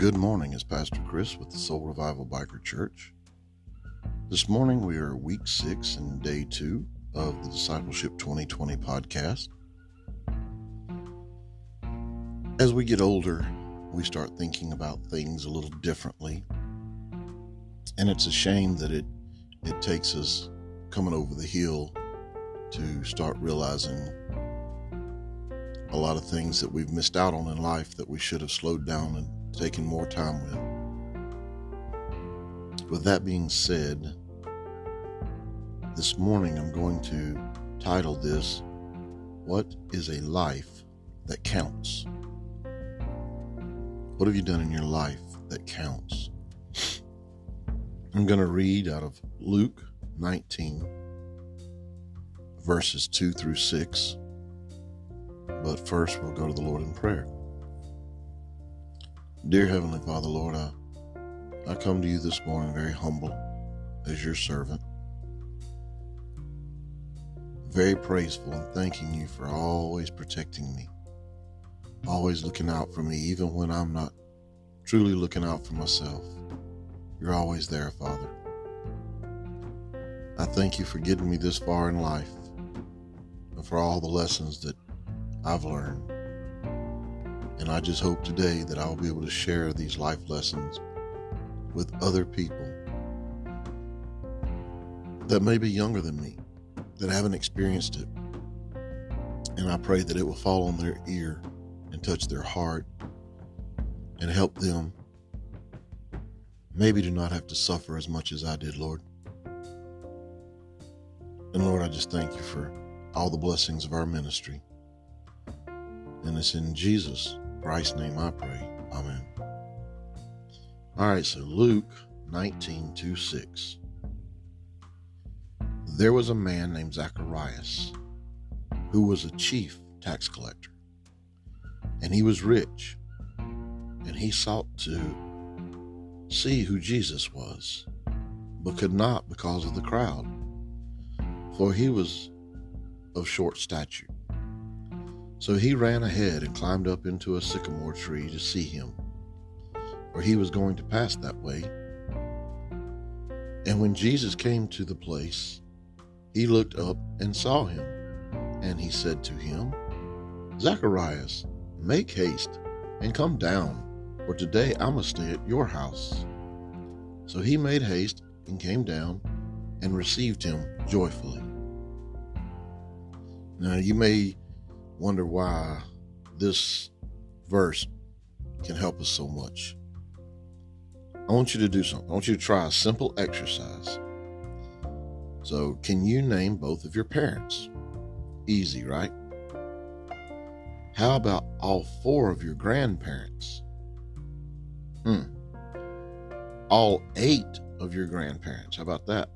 Good morning, it's Pastor Chris with the Soul Revival Biker Church. This morning we are week six and day two of the Discipleship 2020 podcast. As we get older, we start thinking about things a little differently. And it's a shame that it it takes us coming over the hill to start realizing a lot of things that we've missed out on in life that we should have slowed down and taken more time with. With that being said, this morning I'm going to title this What is a Life That Counts? What have you done in your life that counts? I'm going to read out of Luke 19, verses 2 through 6. But first, we'll go to the Lord in prayer. Dear Heavenly Father, Lord, I, I come to you this morning very humble as your servant, very praiseful and thanking you for always protecting me, always looking out for me, even when I'm not truly looking out for myself. You're always there, Father. I thank you for getting me this far in life and for all the lessons that I've learned. And I just hope today that I'll be able to share these life lessons with other people that may be younger than me, that haven't experienced it. And I pray that it will fall on their ear and touch their heart and help them maybe to not have to suffer as much as I did, Lord. And Lord, I just thank you for all the blessings of our ministry. And it's in Jesus Christ's name I pray. Amen. All right, so Luke 19 2 6. There was a man named Zacharias who was a chief tax collector, and he was rich, and he sought to see who Jesus was, but could not because of the crowd, for he was of short stature. So he ran ahead and climbed up into a sycamore tree to see him, for he was going to pass that way. And when Jesus came to the place, he looked up and saw him, and he said to him, Zacharias, make haste and come down, for today I must stay at your house. So he made haste and came down and received him joyfully. Now you may wonder why this verse can help us so much. I want you to do something. I want you to try a simple exercise. So, can you name both of your parents? Easy, right? How about all four of your grandparents? Hmm. All eight of your grandparents. How about that?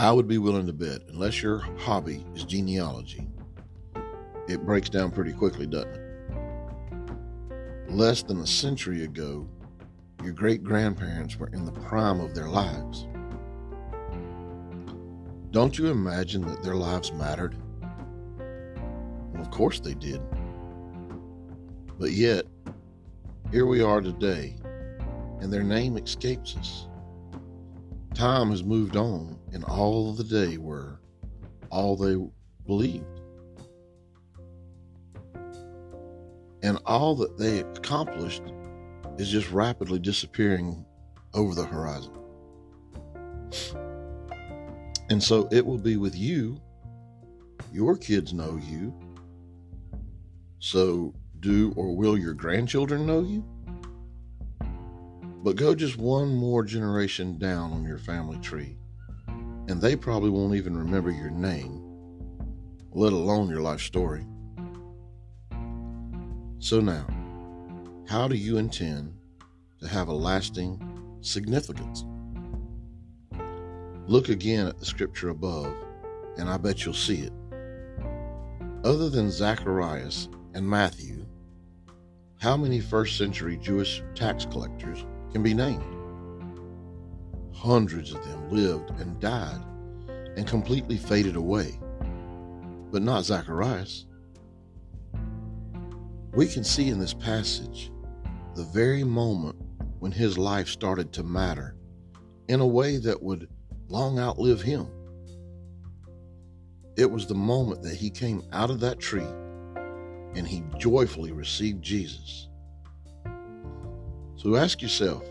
I would be willing to bet, unless your hobby is genealogy, it breaks down pretty quickly, doesn't it? Less than a century ago, your great grandparents were in the prime of their lives. Don't you imagine that their lives mattered? Well, of course they did. But yet, here we are today, and their name escapes us. Time has moved on, and all the day were all they believed. And all that they accomplished is just rapidly disappearing over the horizon. And so it will be with you. Your kids know you. So, do or will your grandchildren know you? But go just one more generation down on your family tree, and they probably won't even remember your name, let alone your life story. So now, how do you intend to have a lasting significance? Look again at the scripture above, and I bet you'll see it. Other than Zacharias and Matthew, how many first century Jewish tax collectors can be named. Hundreds of them lived and died and completely faded away, but not Zacharias. We can see in this passage the very moment when his life started to matter in a way that would long outlive him. It was the moment that he came out of that tree and he joyfully received Jesus. So ask yourself,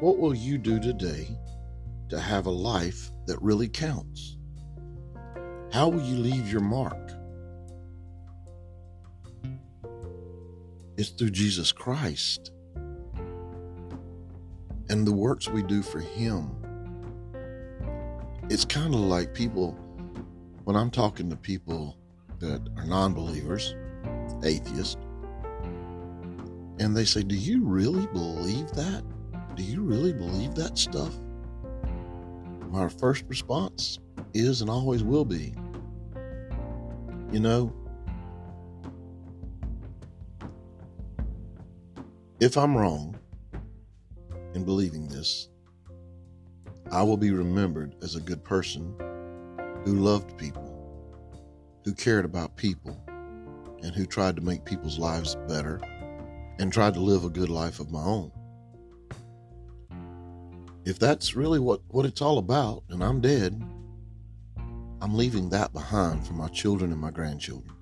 what will you do today to have a life that really counts? How will you leave your mark? It's through Jesus Christ and the works we do for Him. It's kind of like people, when I'm talking to people that are non believers, atheists, and they say, Do you really believe that? Do you really believe that stuff? My first response is and always will be, You know, if I'm wrong in believing this, I will be remembered as a good person who loved people, who cared about people, and who tried to make people's lives better and tried to live a good life of my own. If that's really what, what it's all about, and I'm dead, I'm leaving that behind for my children and my grandchildren.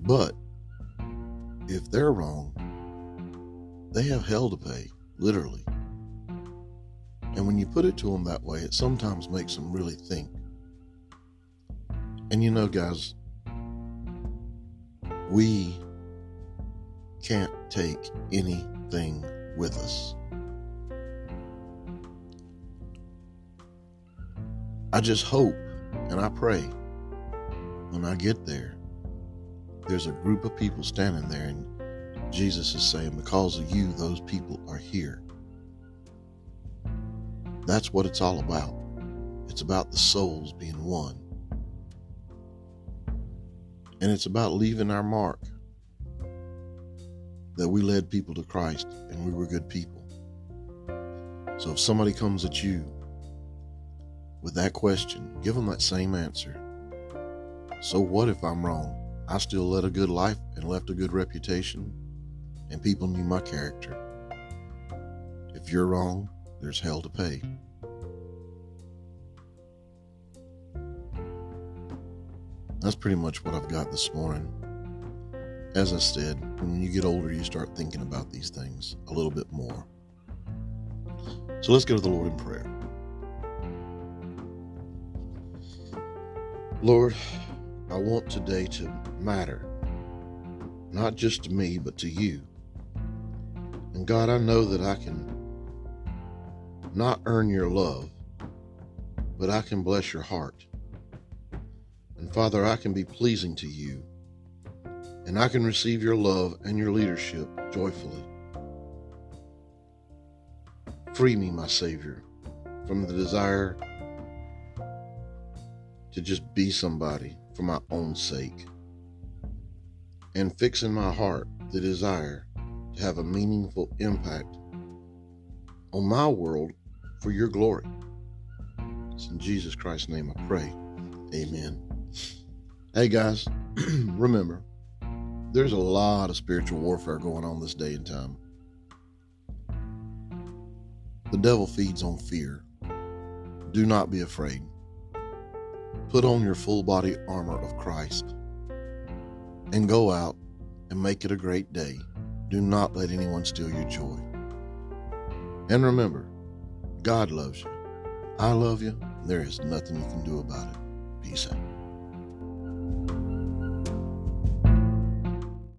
But if they're wrong, they have hell to pay, literally. And when you put it to them that way, it sometimes makes them really think. And you know, guys, we can't take anything with us. I just hope and I pray when I get there, there's a group of people standing there, and Jesus is saying, Because of you, those people are here. That's what it's all about. It's about the souls being won. And it's about leaving our mark that we led people to Christ and we were good people. So if somebody comes at you with that question, give them that same answer. So what if I'm wrong? I still led a good life and left a good reputation, and people knew my character. If you're wrong, there's hell to pay. That's pretty much what I've got this morning. As I said, when you get older, you start thinking about these things a little bit more. So let's go to the Lord in prayer. Lord, I want today to matter, not just to me, but to you. And God, I know that I can not earn your love, but I can bless your heart. And Father, I can be pleasing to you, and I can receive your love and your leadership joyfully. Free me, my Savior, from the desire to just be somebody for my own sake, and fix in my heart the desire to have a meaningful impact on my world for your glory. It's in Jesus Christ's name I pray. Amen. Hey guys, remember, there's a lot of spiritual warfare going on this day and time. The devil feeds on fear. Do not be afraid. Put on your full body armor of Christ and go out and make it a great day. Do not let anyone steal your joy. And remember, God loves you. I love you. There is nothing you can do about it. Peace out.